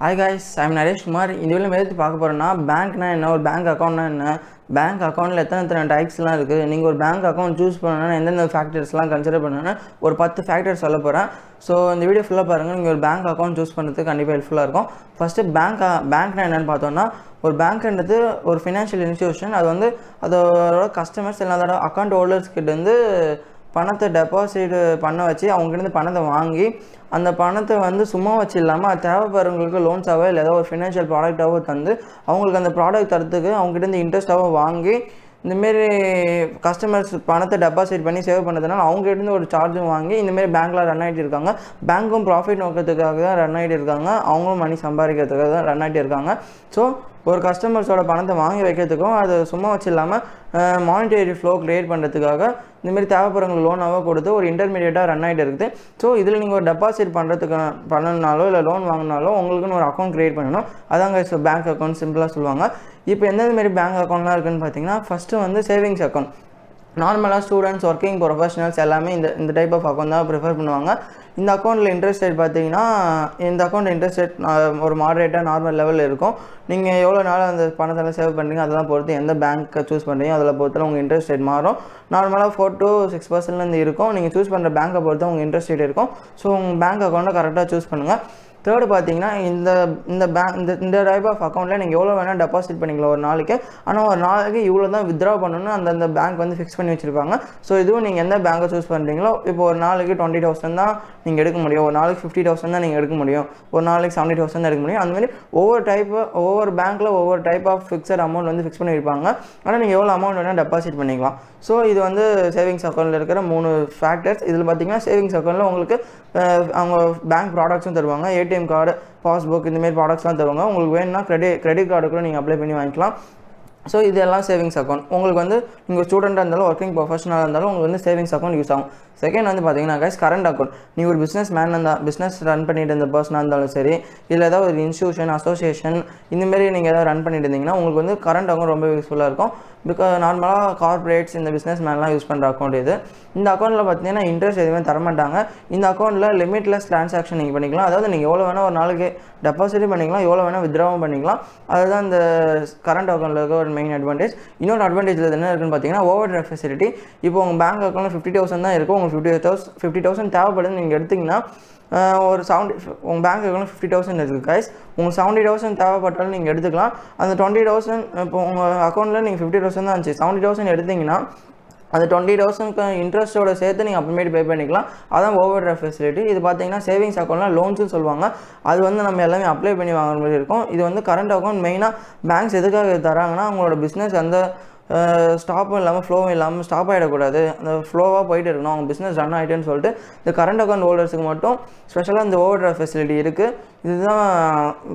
Hi guys I'm Naresh Kumar இந்த video எதிர்த்து பார்க்க போகிறேன்னா பேங்க்னா என்ன ஒரு பேங்க் அக்கௌண்ட்னா என்ன? பேங்க் அக்கௌண்ட்டில் எத்தனை எத்தனை டைப்ஸ்லாம் இருக்குது நீங்கள் ஒரு பேங்க் அக்கௌண்ட் சூஸ் பண்ணணும்னா எந்தெந்த ஃபேக்டர்ஸ்லாம் கன்சிடர் பண்ணணும்னா ஒரு பத்து ஃபேக்டர் சொல்ல போகிறேன் ஸோ இந்த வீடியோ ஃபுல்லாக பாருங்கள் நீங்கள் ஒரு பேங்க் அக்கௌண்ட் சூஸ் பண்ணுறதுக்கு கண்டிப்பாக ஹெல்ப்ஃபுல்லாக இருக்கும். ஃபஸ்ட்டு பேங்க் பேங்க்னா என்னென்னு பார்த்தோன்னா ஒரு பேங்க்ன்றது ஒரு ஃபினான்ஷியல் இன்ஸ்டியூஷன் அது வந்து அதோட கஸ்டமர்ஸ் எல்லாத்தோட அக்கௌண்ட் ஹோல்டர்ஸ் கிட்ட பணத்தை டெபாசிட் பண்ண வச்சு அவங்ககிட்ட பணத்தை வாங்கி அந்த பணத்தை வந்து சும்மா வச்சு இல்லாமல் அது தேவைப்படுறவங்களுக்கு லோன்ஸாவோ இல்லை ஏதோ ஒரு ஃபினான்ஷியல் ப்ராடக்டாவோ தந்து அவங்களுக்கு அந்த ப்ராடக்ட் தரத்துக்கு அவங்ககிட்ட இன்ட்ரெஸ்ட்டாகவும் வாங்கி இந்தமாரி கஸ்டமர்ஸ் பணத்தை டெபாசிட் பண்ணி சேவ் பண்ணதுனால அவங்ககிட்ட ஒரு சார்ஜும் வாங்கி இந்தமாரி பேங்க்கில் ரன் ஆகிட்டு இருக்காங்க. பேங்க்கும் ப்ராஃபிட் நோக்கத்துக்காக தான் ரன் ஆகிட்டு இருக்காங்க. அவங்களும் மணி சம்பாதிக்கிறதுக்காக தான் ரன் ஆகிட்டு இருக்காங்க. ஸோ ஒரு கஸ்டமர்ஸோட பணத்தை வாங்கி வைக்கிறதுக்கும் அது சும்மா வச்சு இல்லாமல் மானிட்டரி ஃப்ளோ க்ரியேட் பண்ணுறதுக்காக இந்தமாரி தேவைப்படுறவங்களுக்கு லோனாவோ கொடுத்து ஒரு இன்டர்மீடியட்டாக ரன் ஆகிட்டு இருக்குது. ஸோ இதில் நீங்கள் ஒரு டெபாசிட் பண்ணுறதுக்கு பண்ணணுனாலோ இல்லை லோன் வாங்கினாலோ உங்களுக்குன்னு ஒரு அக்கௌண்ட் க்ரியேட் பண்ணணும். அதாங்க ஸோ பேங்க் அக்கௌண்ட் சிம்பிளாக சொல்லுவாங்க. இப்போ எந்தெந்த மாரி பேங்க் அக்கௌண்ட்லாம் இருக்குன்னு பார்த்தீங்கன்னா ஃபஸ்ட்டு வந்து சேவிங்ஸ் அக்கௌண்ட் நார்மலாக ஸ்டூடெண்ட்ஸ் ஒர்க்கிங் ப்ரொஃபஷனல்ஸ் எல்லாமே இந்த இந்த டைப் ஆஃப் அக்கௌண்ட் தான் ப்ரிஃபர் பண்ணுவாங்க. இந்த அக்கௌண்ட்டில் இன்ட்ரெஸ்ட் ரேட் பார்த்தீங்கன்னா இந்த அக்கௌண்ட் இன்ட்ரெஸ்ட் ரேட் ஒரு மாடரேட்டாக நார்மல் லெவலில் இருக்கும். நீங்கள் எவ்வளோ நாள் அந்த பணத்தெல்லாம் சேவ் பண்ணுறீங்க அதெல்லாம் பொறுத்து எந்த பேங்க்கை சூஸ் பண்ணுறீங்க அதில் பொறுத்து உங்கள் இன்ட்ரெஸ்ட் ரேட் மாறும். நார்மலாக ஃபோர் டு சிக்ஸ் பர்சன்ட்லேருந்து இருக்கும். நீங்கள் சூஸ் பண்ணுற பேங்க்கை பொறுத்து உங்கள் இன்ட்ரெஸ்ட் ரேட் இருக்கும். ஸோ உங்கள் பேங்க் அக்கௌண்ட்டை கரெக்டாக சூஸ் பண்ணுங்கள் தேர்டு பார்த்தீங்கன்னா இந்த இந்த பேங்க் இந்த இந்த டைப் ஆஃப் அக்கௌண்ட்டில் நீங்கள் எவ்வளோ வேணால் டெபாசிட் பண்ணிக்கலாம் ஒரு நாளைக்கு. ஆனால் ஒரு நாளைக்கு இவ்வளோ தான் வித்ட்ரா பண்ணணும்னு அந்தந்த பேங்க் வந்து ஃபிக்ஸ் பண்ணி வச்சுருப்பாங்க. ஸோ இதுவும் நீங்கள் எந்த பேங்கை சூஸ் பண்ணுறீங்களோ இப்போ ஒரு நாளைக்கு டுவெண்ட்டி தௌசண்ட் தான் நீங்கள் எடுக்க முடியும். ஒரு நாளைக்கு ஃபிஃப்டி தௌசண்ட் தான் நீங்கள் எடுக்க முடியும். ஒரு நாளைக்கு செவன்ட்டி தௌசண்ட் தான் எடுக்க முடியும். அந்த மாதிரி ஒவ்வொரு டைப் ஒவ்வொரு பேங்க்கில் ஒவ்வொரு டைப் ஆஃப் ஃபிக்ஸட் அமௌண்ட் வந்து ஃபிக்ஸ் பண்ணியிருப்பாங்க. ஆனால் நீங்கள் எவ்வளோ அமௌண்ட் வேணால் டெபாசிட் பண்ணிக்கலாம். ஸோ இது வந்து சேவிங்ஸ் அக்கௌண்ட்டில் இருக்கிற மூணு ஃபேக்டர்ஸ் இதில் பார்த்தீங்கன்னா சேவிங்ஸ் அக்கௌண்ட்டில் உங்களுக்கு அவங்க பேங்க் ப்ராடக்ட்ஸும் தருவாங்க ஏடிஎம் கார்டு பாஸ்புக் இந்தமாரி ப்ராடக்ட்ஸ்லாம் தருவாங்க. உங்களுக்கு வேணும்னா கிரெடிட் கிரெடிட் கார்டு கூட நீங்கள் அப்ளை பண்ணி வாங்கிக்கலாம். ஸோ இதெல்லாம் சேவிங்ஸ் அக்கௌண்ட் உங்களுக்கு வந்து நீங்கள் ஸ்டூடெண்ட்டாக இருந்தாலும் ஒர்க்கிங் ப்ரொஃபஷனலாக இருந்தாலும் உங்களுக்கு வந்து சேவிங்ஸ் அக்கௌண்ட் யூஸ் ஆகும். செகண்ட் வந்து பார்த்தீங்கன்னா கைஸ் கரண்ட் அக்கௌண்ட் நீ ஒரு பிஸ்னஸ் மேன் இருந்தால் பிஸ்னஸ் ரன் பண்ணிட்டு இருந்த பர்சனாக இருந்தாலும் சரி இல்லை ஏதாவது ஒரு இன்ஸ்டியூஷன் அசோசியேஷன் இந்தமாரி நீங்கள் ஏதாவது ரன் பண்ணிட்டு இருந்தீங்கன்னா உங்களுக்கு வந்து கரண்ட் அக்கௌண்ட் ரொம்ப யூஸ்ஃபுல்லாக இருக்கும். பிகாஸ் நார்மலாக கார்பரேட்ஸ் இந்த பிஸ்னஸ் மேன்லாம் யூஸ் பண்ணுற அக்கௌண்ட் இது. இந்த அக்கௌண்ட்டில் பார்த்தீங்கன்னா இன்ட்ரெஸ்ட் எதுவுமே தரமாட்டாங்க. இந்த அக்கௌண்ட்டில் லிமிட்லெஸ் ட்ரான்சாக்ஷன் நீங்கள் பண்ணிக்கலாம். அதாவது நீங்கள் எவ்வளோ வேணால் ஒரு நாளைக்கு டெபாசிட்டும் பண்ணிக்கலாம் எவ்வளோ வேணால் வித்ராவும் பண்ணிக்கலாம். அதுதான் இந்த கரண்ட் அக்கௌண்ட்டில் இருக்க ஒரு மெயின் அட்வான்டேஜ் இன்னொரு அட்வான்டேஜில் என்ன இருக்குன்னு பார்த்தீங்கன்னா ஓவர் ட்ராஃப்ட் ஃபெசிலிட்டி இப்போ உங்கள் பேங்க் அக்கௌண்ட் ஃபிஃப்டி தௌசண்ட் தான் இருக்கும் உங்களுக்கு ஃபிஃப்டி தௌசண்ட் ஃபிஃப்டி தௌசண்ட் தேவைப்படுதுன்னு நீங்கள் எடுத்திங்கன்னா ஒரு செவன்டி உங்கள் பேங்க் அக்கௌண்ட் ஃபிஃப்டி தௌசண்ட் இருக்குது கைஸ் உங்கள் செவன்ட்டி தௌசண்ட் தேவைப்பட்டாலும் நீங்கள் எடுத்துக்கலாம். அந்த டுவெண்ட்டி தௌசண்ட் இப்போ உங்கள் அக்கௌண்ட்டில் நீங்கள் ஃபிஃப்டி தௌசண்ட் தான் இருந்துச்சு. செவன்ட்டி தௌசண்ட் எடுத்திங்கன்னா அந்த டுவெண்ட்டி தௌசண்ட்க்கு இன்ட்ரெஸ்ட்டோட சேர்த்து நீங்கள் அப்புறமேட்டு பே பண்ணிக்கலாம். அதான் ஓவர் ட்ராஃப்ட் ஃபெசிலிட்டி இது பார்த்தீங்கன்னா சேவிங்ஸ் அக்கௌண்ட்லாம் லோன்ஸும் சொல்லுவாங்க. அது வந்து நம்ம எல்லாமே அப்ளை பண்ணி வாங்குற மாதிரி இருக்கும். இது வந்து கரண்ட் அக்கௌண்ட் மெயினாக பேங்க்ஸ் எதுக்காக தராங்கன்னா அவங்களோட பிஸ்னஸ் அந்த ஸ்டாப்பும் இல்லாமல் ஃப்ளோவும் இல்லாமல் ஸ்டாப் ஆகிடக்கூடாது அந்த ஃப்ளோவாக போயிட்டு இருக்கணும். அவங்க பிஸ்னஸ் ரன் ஆகிட்டேன்னு சொல்லிட்டு இந்த கரண்ட் அக்கௌண்ட் ஹோல்டர்ஸுக்கு மட்டும் ஸ்பெஷலாக இந்த ஓவர் ட்ராஃப்ட் ஃபெசிலிட்டி இருக்குது இதுதான்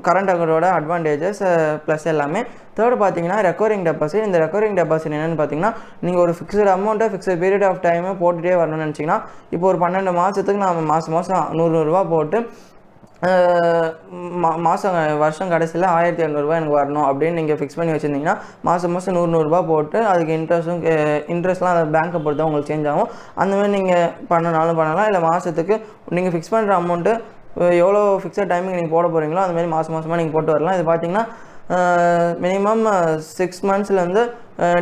கரண்ட் அக்கௌண்ட்டோட அட்வான்டேஜஸ் ப்ளஸ் எல்லாமே. தேர்ட் பார்த்தீங்கன்னா ரெக்கரிங் டெபாசிட் இந்த ரெக்கரிங் டெபாசிட் என்னென்னு பார்த்தீங்கன்னா நீங்கள் ஒரு ஃபிக்ஸ்டு அமௌண்ட்டை ஃபிக்ஸட் பீரியட் ஆஃப் டைமை போட்டுகிட்டே வரணும்னு நினச்சிங்கன்னா இப்போ ஒரு பன்னெண்டு மாதத்துக்கு நம்ம மாதம் மாதம் நூறு நூறுரூவா போட்டு மாதம் வருஷம் கடைசியில் ஆயிரத்தி இரநூறுபா எனக்கு வரணும் அப்படின்னு நீங்கள் ஃபிக்ஸ் பண்ணி வச்சுருந்தீங்கன்னா மாதம் மாதம் நூறு நூறுரூபா போட்டு அதுக்கு இன்ட்ரெஸ்ட்டும் இன்ட்ரெஸ்ட்லாம் அந்த பேங்க்கை பொறுத்து உங்களுக்கு சேஞ்ச் ஆகும். அந்த மாதிரி நீங்கள் பண்ணனாலும் பண்ணலாம். இல்லை மாதத்துக்கு நீங்கள் ஃபிக்ஸ் பண்ணுற அமௌண்ட்டு எவ்வளோ ஃபிக்ஸட் டைமிங் நீங்கள் போட போகிறீங்களோ அந்த மாதிரி மாதம் மாதமாக நீங்கள் போட்டு வரலாம். இது பார்த்தீங்கன்னா மினிமம் சிக்ஸ் மந்த்ஸ்லேருந்து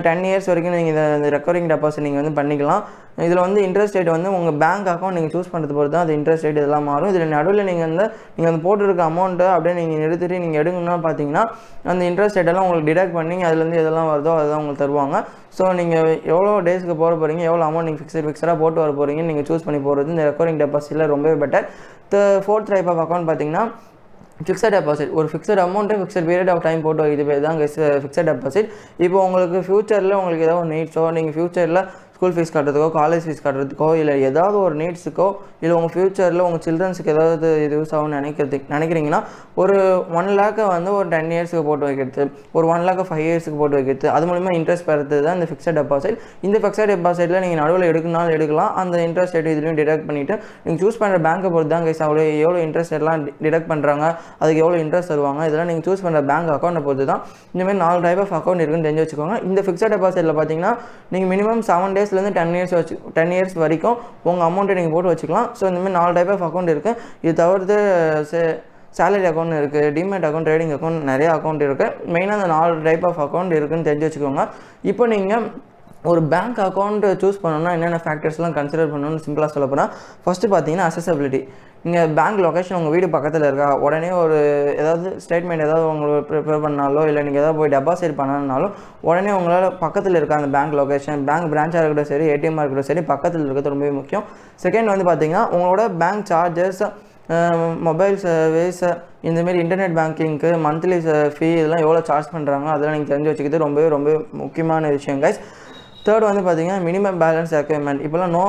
டென் இயர்ஸ் வரைக்கும் நீங்கள் இதை இந்த ரெக்கரிங் டெபாசிட் நீங்கள் வந்து பண்ணிக்கலாம். இதில் வந்து இன்ட்ரெஸ்ட் ரேட் வந்து உங்கள் பேங்க் அக்கௌண்ட் நீங்கள் சூஸ் பண்ணுறது பொறுத்து தான் அது இன்ட்ரெஸ்ட் ரேட் இதெல்லாம் மாறும். இதில் நடுவில் நீங்கள் வந்து நீங்கள் அந்த போட்டிருக்க அமௌண்ட்டை அப்படியே நீங்கள் எடுத்துகிட்டு நீங்கள் எடுக்கணும்னா பார்த்தீங்கன்னா அந்த இன்ட்ரெஸ்ட் ரேட்டெல்லாம் உங்களுக்கு டிடக்ட் பண்ணி அதுலேருந்து எதெல்லாம் வருதோ அதெல்லாம் உங்களுக்கு தருவாங்க. ஸோ நீங்கள் எவ்வளோ டேஸ்க்கு போட போகிறீங்க எவ்வளோ அமௌண்ட் நீங்கள் ஃபிக்ஸட் ஃபிக்ஸடாக போட்டு வர போகிறீங்கன்னு நீங்கள் சூஸ் பண்ணி போகிறது இந்த ரெக்கரிங் டெபாசிட்டில் ரொம்பவே better the fourth type of account பார்த்தீங்கன்னா ஃபிக்ஸட் டெபாசிட் ஒரு fixed amount fixed period of time போட்டு இது பேர் தான் ஃபிக்ஸட் டெபாசிட் இப்போ உங்களுக்கு ஃப்யூச்சரில் உங்களுக்கு ஏதாவது ஒரு நீட்ஸோ நீங்கள் ஃப்யூச்சரில் ஸ்கூல் ஃபீஸ் கட்டுறதுக்கோ காலேஜ் ஃபீஸ் கட்டுறதுக்கோ இல்லை ஏதாவது ஒரு நீட்ஸுக்கோ இல்லை உங்கள் ஃப்யூச்சரில் உங்கள் சில்ட்ரன்ஸுக்கு ஏதாவது இது யூஸ் ஆகும்னு நினைக்கிறதுக்கு நினைக்கிறீங்கன்னா ஒரு ஒன் லேக்கை வந்து ஒரு டென் இயர்ஸுக்கு போட்டு வைக்கிறது ஒரு ஒன் லேக்கை ஃபைவ் இயர்ஸுக்கு போட்டு வைக்கிறது அது மூலிமா இன்ட்ரெஸ்ட் பெறது தான் இந்த ஃபிக்ஸட் டெபாசிட் இந்த ஃபிக்ஸட் டெபாசிட்டில் நீங்கள் நடுவில் எடுக்கணும்னாலும் எடுக்கலாம். அந்த இன்ட்ரெஸ்ட் ரேட் இதுலையும் டிடக்ட் பண்ணிவிட்டு நீங்கள் சூஸ் பண்ணுற பேங்க்கை பொறுத்து தான் கைஸ் அவ்வளோ எவ்வளோ இன்ட்ரெஸ்ட் எல்லாம் டிடக்ட் பண்ணுறாங்க அதுக்கு எவ்வளோ இன்ட்ரெஸ்ட் தருவாங்க இதெல்லாம் நீங்கள் சூஸ் பண்ணுற பேங்க் அக்கௌண்ட்டை பொறுத்து தான் இந்தமாதிரி நாலு டைப் ஆஃப் அக்கௌண்ட் இருக்குன்னு தெரிஞ்சு வச்சுக்கோங்க. இந்த ஃபிக்ஸட் டெபாசிட்டில் பார்த்தீங்கன்னா நீங்கள் மினிமம் செவன் டேஸ் இயர்ஸ்லேருந்து டென் இயர்ஸ் வச்சு டென் இயர்ஸ் வரைக்கும் உங்கள் அமௌண்ட்டை நீங்கள் போட்டு வச்சுக்கலாம். ஸோ இந்தமாதிரி நாலு டைப் ஆஃப் அக்கௌண்ட் இருக்குது இது தவிர்த்து சே சேலரி அக்கௌண்ட் இருக்குது டிமேட் அக்கௌண்ட் ட்ரேடிங் அக்கௌண்ட் நிறைய அக்கௌண்ட் இருக்குது மெயினாக அந்த நாலு டைப் ஆஃப் அக்கௌண்ட் இருக்குதுன்னு தெரிஞ்சு வச்சுக்கோங்க. இப்போ நீங்கள் ஒரு பேங்க் அக்கௌண்ட் சூஸ் பண்ணணும்னா என்னென்ன ஃபேக்டர்ஸ்லாம் கன்சிடர் பண்ணணும்னு சிம்பிளாக சொல்ல போனால் ஃபஸ்ட்டு பார்த்தீங்கன்னா அசசபிலிட்டி இங்கே பேங்க் லொக்கேஷன் உங்கள் வீடு பக்கத்தில் இருக்கா? உடனே ஒரு ஏதாவது ஸ்டேட்மெண்ட் ஏதாவது உங்களுக்கு ப்ரிப்பேர் பண்ணாலோ இல்லை நீங்கள் ஏதாவது போய் டெபாசிட் பண்ணனாலும் உடனே உங்களால் பக்கத்தில் இருக்க அந்த பேங்க் லொக்கேஷன் பேங்க் பிரான்ச்சாக இருக்கட்டும் சரி ஏடிஎம்மாக இருக்கட்டும் சரி பக்கத்தில் இருக்கிறது ரொம்பவே முக்கியம். செகண்ட் வந்து பார்த்திங்கன்னா உங்களோட பேங்க் சார்ஜஸ் மொபைல் சர்வீஸ் இந்தமாரி இன்டர்நெட் பேங்கிங்க்கு மந்த்லி ஃபீ இதெல்லாம் எவ்வளோ சார்ஜ் பண்ணுறாங்க அதெல்லாம் நீங்கள் தெரிஞ்சு வச்சுக்கிறது ரொம்பவே ரொம்ப முக்கியமான விஷயம் கைஸ் தேர்ட் வந்து பார்த்தீங்கன்னா மினிமம் பேலன்ஸ் அக்யூமெண்ட் இப்போலாம் நோ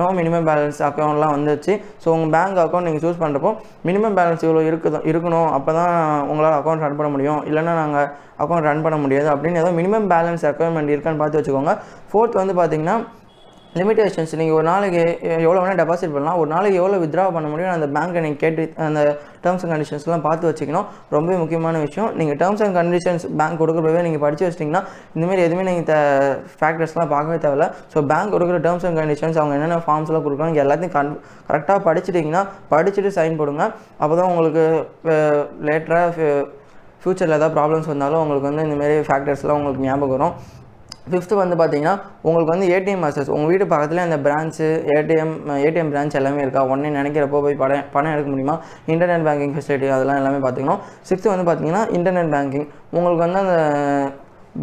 நோ மினிமம் பேலன்ஸ் அக்கௌண்ட்லாம் வந்துச்சு ஸோ உங்கள் பேங்க் அக்கௌண்ட் நீங்கள் சூஸ் பண்ணுறப்போ மினிமம் பேலன்ஸ் இவ்வளோ இருக்குது இருக்கணும். அப்போ தான் உங்களால் அக்கௌண்ட் ரன் பண்ண முடியும். இல்லைனா நாங்கள் அக்கௌண்ட் ரன் பண்ண முடியாது. அப்படின்னு ஏதோ மினிமம் பேலன்ஸ் அக்யூமெண்ட் இருக்கான்னு பார்த்து வச்சுக்கோங்க. ஃபோர்த் வந்து பார்த்தீங்கன்னா லிமிடேஷன்ஸ் நீங்கள் ஒரு நாளைக்கு எவ்வளோ வேணால் டெபாசிட் பண்ணலாம். ஒரு நாளைக்கு எவ்வளோ வித்ரா பண்ண முடியும் அந்த பேங்க்கை நீங்கள் கேட்டு அந்த டேர்ம்ஸ் அண்ட் கண்டிஷன்ஸ்லாம் பார்த்து வச்சுக்கணும். ரொம்ப முக்கியமான விஷயம். நீங்கள் டேர்ம்ஸ் அண்ட் கண்டிஷன்ஸ் பேங்க் கொடுக்குறப்பவே நீங்கள் படித்து வச்சிட்டிங்கன்னா இந்தமாரி எதுவுமே நீங்கள் த ஃபேக்டர்ஸ்லாம் பார்க்கவே தேவையில்ல. ஸோ பேங்க் கொடுக்குற டேர்ம்ஸ் அண்ட் கண்டிஷன்ஸ் அவங்க என்னென்ன ஃபார்ம்ஸ்லாம் கொடுக்குறாங்க எல்லாத்தையும் கன் கரெக்டாக படிச்சிட்டிங்கன்னா படிச்சுட்டு சைன் போடுங்க. அப்போ தான் உங்களுக்கு லேட்டராக ஃப்யூச்சரில் ஏதாவது ப்ராப்ளம்ஸ் வந்தாலும் உங்களுக்கு வந்து இந்தமாரி ஃபேக்டர்ஸ்லாம் உங்களுக்கு ஞாபகம் வரும். ஃபிஃப்த்து வந்து பார்த்தீங்கன்னா உங்களுக்கு வந்து ஏடிஎம் மாஸ்டர்ஸ் உங்கள் வீட்டு பக்கத்தில் அந்த பிரான்ச்சு ஏடிஎம் ஏடிஎம் பிரான்ச் எல்லாமே இருக்கா? உடனே நினைக்கிறப்போ போய் பணம் பணம் எடுக்க முடியுமா? இன்டர்நெட் பேங்கிங் ஃபெசிலிட்டி அதெல்லாம் எல்லாமே பார்த்துக்கணும் சிக்ஸ்த்து வந்து பார்த்தீங்கன்னா இன்டர்நெட் பேங்கிங் உங்களுக்கு வந்து அந்த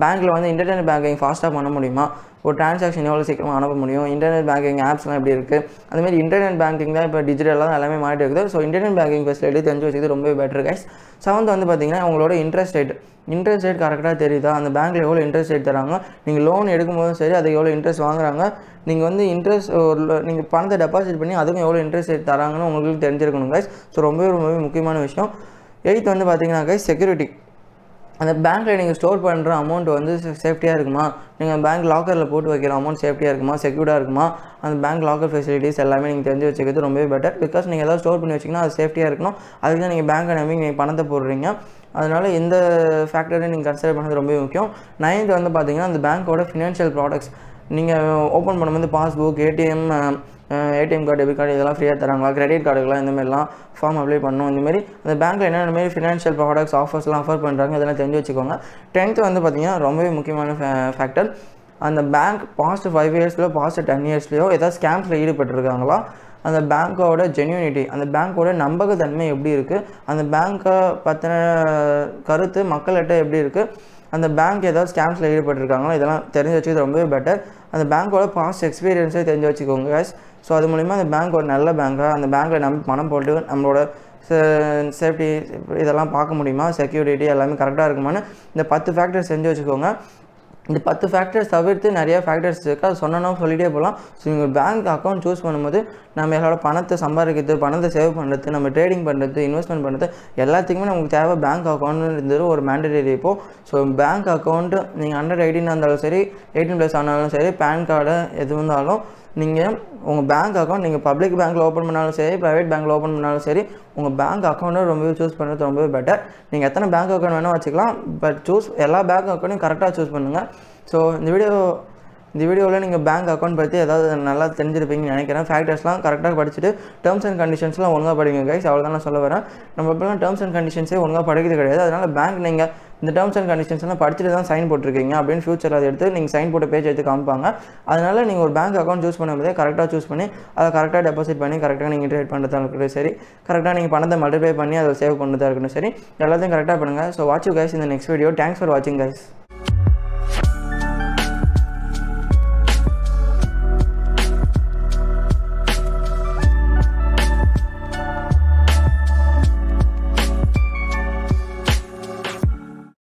பேங்க்கில் வந்து இன்டர்நெட் பேங்கிங் ஃபாஸ்ட்டாக பண்ண முடியுமா? ஒரு டிரான்சாக்ஷன் எவ்வளோ சீக்கிரமாக அனுப்ப முடியும்? இன்டர்நெட் பேங்கிங் ஆப்ஸ்லாம் எப்படி இருக்குது அதுமாதிரி இன்டர்நெட் பேங்கிங் தான் இப்போ டிஜிட்டலாக தான் எல்லாமே மாறிட்டு இருக்குது. ஸோ இன்டர்நெட் பேங்கிங் ஃபெசிலிட்டி தெரிஞ்சு வச்சுக்கிறது ரொம்ப பெட்டர் கைஸ் செவன்த் வந்து பார்த்தீங்கன்னா உங்களோட இன்ட்ரெஸ்ட் ரேட் இன்ட்ரெஸ்ட் ரேட் கரெக்டாக தெரியுதா? அந்த பேங்க்கில் எவ்வளோ இன்ட்ரெஸ்ட் ரேட் தராங்க? நீங்கள் லோன் எடுக்கும்போதும் சரி அதுக்கு எவ்வளோ இன்ட்ரெஸ்ட் வாங்குறாங்க? நீங்கள் வந்து இன்ட்ரெஸ்ட் ஒரு நீங்கள் பணத்தை டெபாசிட் பண்ணி அதுக்கும் எவ்வளோ இன்ட்ரெஸ்ட் ரேட் தராங்கன்னு உங்களுக்கு தெரிஞ்சிருக்கணும் கைஸ் ஸோ ரொம்பவே ரொம்பவே முக்கியமான விஷயம். எயித் வந்து பார்த்தீங்கன்னா கைஸ் செக்யூரிட்டி அந்த பேங்க்கில் நீங்கள் ஸ்டோர் பண்ணுற அமௌண்ட் வந்து சேஃப்டியாக இருக்குமா? நீங்கள் பேங்க் லாக்கரில் போட்டு வைக்கிற அமௌண்ட் சேஃப்டியாக இருக்குமா? செக்யூர்டாக இருக்குமா? அந்த பேங்க் லாக்கர் ஃபெசிலிட்டிஸ் எல்லாமே நீங்கள் தெரிஞ்சு வச்சுக்கிறது ரொம்பவே பெட்டர் பிகாஸ் நீங்கள் எதாவது ஸ்டோர் பண்ணி வச்சிங்கன்னா அது சேஃப்டியாக இருக்கணும். அதுக்கு தான் நீங்கள் பேங்க்கை நம்பி நீங்கள் பணத்தை போடுறீங்க. அதனால் இந்த ஃபேக்டரையும் நீங்கள் கன்சிடர் பண்ணது ரொம்பவே முக்கியம். நைன்த் வந்து பார்த்தீங்கன்னா அந்த பேங்க்கோட ஃபினான்ஷியல் ப்ராடக்ட்ஸ் நீங்கள் ஓப்பன் பண்ணும்போது passbook ATM ATM card debit card இதெல்லாம் ஃப்ரீயாக தராங்களா? கிரெடிட் கார்டுகள்லாம் இந்த மாதிரிலாம் ஃபார்ம் அப்ளை பண்ணணும். இந்தமாரி அந்த பேங்க்கில் என்னென்ன மாரி ஃபினான்ஷியல் ப்ராடக்ட்ஸ் ஆஃபர்ஸ்லாம் ஆஃபர் பண்ணுறாங்க இதெல்லாம் தெரிஞ்சு வச்சுக்கோங்க. டென்த்து வந்து பார்த்தீங்கன்னா ரொம்பவே முக்கியமான ஃபேக்டர் அந்த பேங்க் பாஸ்ட் ஃபைவ் இயர்ஸ்லையோ பாஸ்ட் டென் இயர்ஸ்லையோ ஏதாவது ஸ்கேம்ஸில் ஈடுபட்டிருக்காங்களா? அந்த பேங்க்கோட ஜென்யூனிட்டி அந்த பேங்க்கோட நம்பகத்தன்மை எப்படி இருக்குது அந்த பேங்க்கை பற்றின கருத்து மக்கள்கிட்ட எப்படி இருக்குது அந்த பேங்க் ஏதாவது ஸ்கேம்ஸில் ஈடுபட்டிருக்காங்களோ? இதெல்லாம் தெரிஞ்சு வச்சுக்கிறது ரொம்பவே பெட்டர் அந்த பேங்க்கோட பாஸ்ட் எக்ஸ்பீரியன்ஸே தெரிஞ்சு வச்சுக்கோங்க கேஸ் ஸோ அது மூலிமா அந்த பேங்க் ஒரு நல்ல பேங்காக அந்த பேங்க்கில் நம்ம பணம் போட்டு நம்மளோட சேஃப்டி இதெல்லாம் பார்க்க முடியுமா? செக்யூரிட்டி எல்லாமே கரெக்டாக இருக்குமான்னு இந்த பத்து ஃபேக்டர் செஞ்சு வச்சுக்கோங்க. இந்த பத்து ஃபேக்டர்ஸ் தவிர்த்து நிறைய ஃபேக்டர்ஸ் இருக்குது அது சொன்னோம் சொல்லிட்டே போகலாம் ஸோ நீங்கள் பேங்க் அக்கௌண்ட் சூஸ் பண்ணும்போது நம்ம எங்களோட பணத்தை சம்பாதிக்கிறது பணத்தை சேவ் பண்ணுறது நம்ம ட்ரேடிங் பண்ணுறது இன்வெஸ்ட்மெண்ட் பண்ணுறது எல்லாத்துக்குமே நமக்கு தேவை பேங்க் அக்கௌண்ட் இருந்தது ஒரு மேண்டடரி இப்போ ஸோ பேங்க் அக்கௌண்ட்டு நீங்கள் அண்டர் எயிட்டீனாக இருந்தாலும் சரி எயிட்டீன் ப்ளஸ் ஆனாலும் சரி பேன் கார்டு எது இருந்தாலும் நீங்கள் உங்கள் பேங்க் அக்கௌண்ட் நீங்கள் பப்ளிக் பேங்க்கில் ஓப்பன் பண்ணாலும் சரி ப்ரைவேட் பேங்க்கில் ஓப்பன் பண்ணாலும் சரி உங்கள் பேங்க் அக்கௌண்ட்டை ரொம்பவே சூஸ் பண்ணுறது ரொம்பவே பெட்டர் நீங்கள் எத்தனை பேங்க் அக்கௌண்ட் வேணால் வச்சுக்கலாம் பட் சூஸ் எல்லா பேங்க் அக்கௌண்ட்டையும் கரெக்டாக சூஸ் பண்ணுங்கள் ஸோ இந்த வீடியோ இந்த வீடியோவில் நீங்கள் பேங்க் அக்கௌண்ட் பற்றி ஏதாவது நல்லா தெரிஞ்சிருப்பீங்கன்னு நினைக்கிறேன். ஃபேக்டர்ஸ்லாம் கரெக்டாக படிச்சுட்டு டேர்ம்ஸ் அண்ட் கண்டிஷன்ஸ்லாம் ஒழுங்காக படிங்க கைஸ் அவ்வளோ தான் நான் சொல்ல வரேன். நம்ம இப்போலாம் டேர்ம்ஸ் அண்ட் கண்டிஷன்ஸே ஒழுங்காக படிக்கிறது கிடையாது. அதனால் பேங்க் நீங்கள் இந்த டேர்ம்ஸ் அண்ட் கண்டிஷன்ஸ்லாம் படிச்சுட்டு தான் சைன் போட்டிருக்கீங்க அப்படின்னு ஃபியூச்சர் அதை எடுத்து நீங்கள் சைன் போட்ட பேஜ் எடுத்து காமிப்பாங்க. அதனால் நீங்கள் ஒரு பேங்க் அக்கௌண்ட் சூஸ் பண்ணும்போதே கரெக்டாக சூஸ் பண்ணி அதை கரெக்டாக டெபாசிட் பண்ணி கரெக்டாக நீங்கள் ட்ரேட் பண்ணுறதா இருக்கட்டும் சரி. கரெக்டாக நீங்கள் பணத்தை மல்டிப்ளை பண்ணி அதை சேவ் பண்ணுறதா இருக்கட்டும் சரி. எல்லாத்தையும் கரெக்டாக பண்ணுங்கள் ஸோ வாட்ச் யூ கைஸ் இந்த நெக்ஸ்ட் வீடியோ தேங்க்ஸ் ஃபார் வாட்சிங் கைஸ்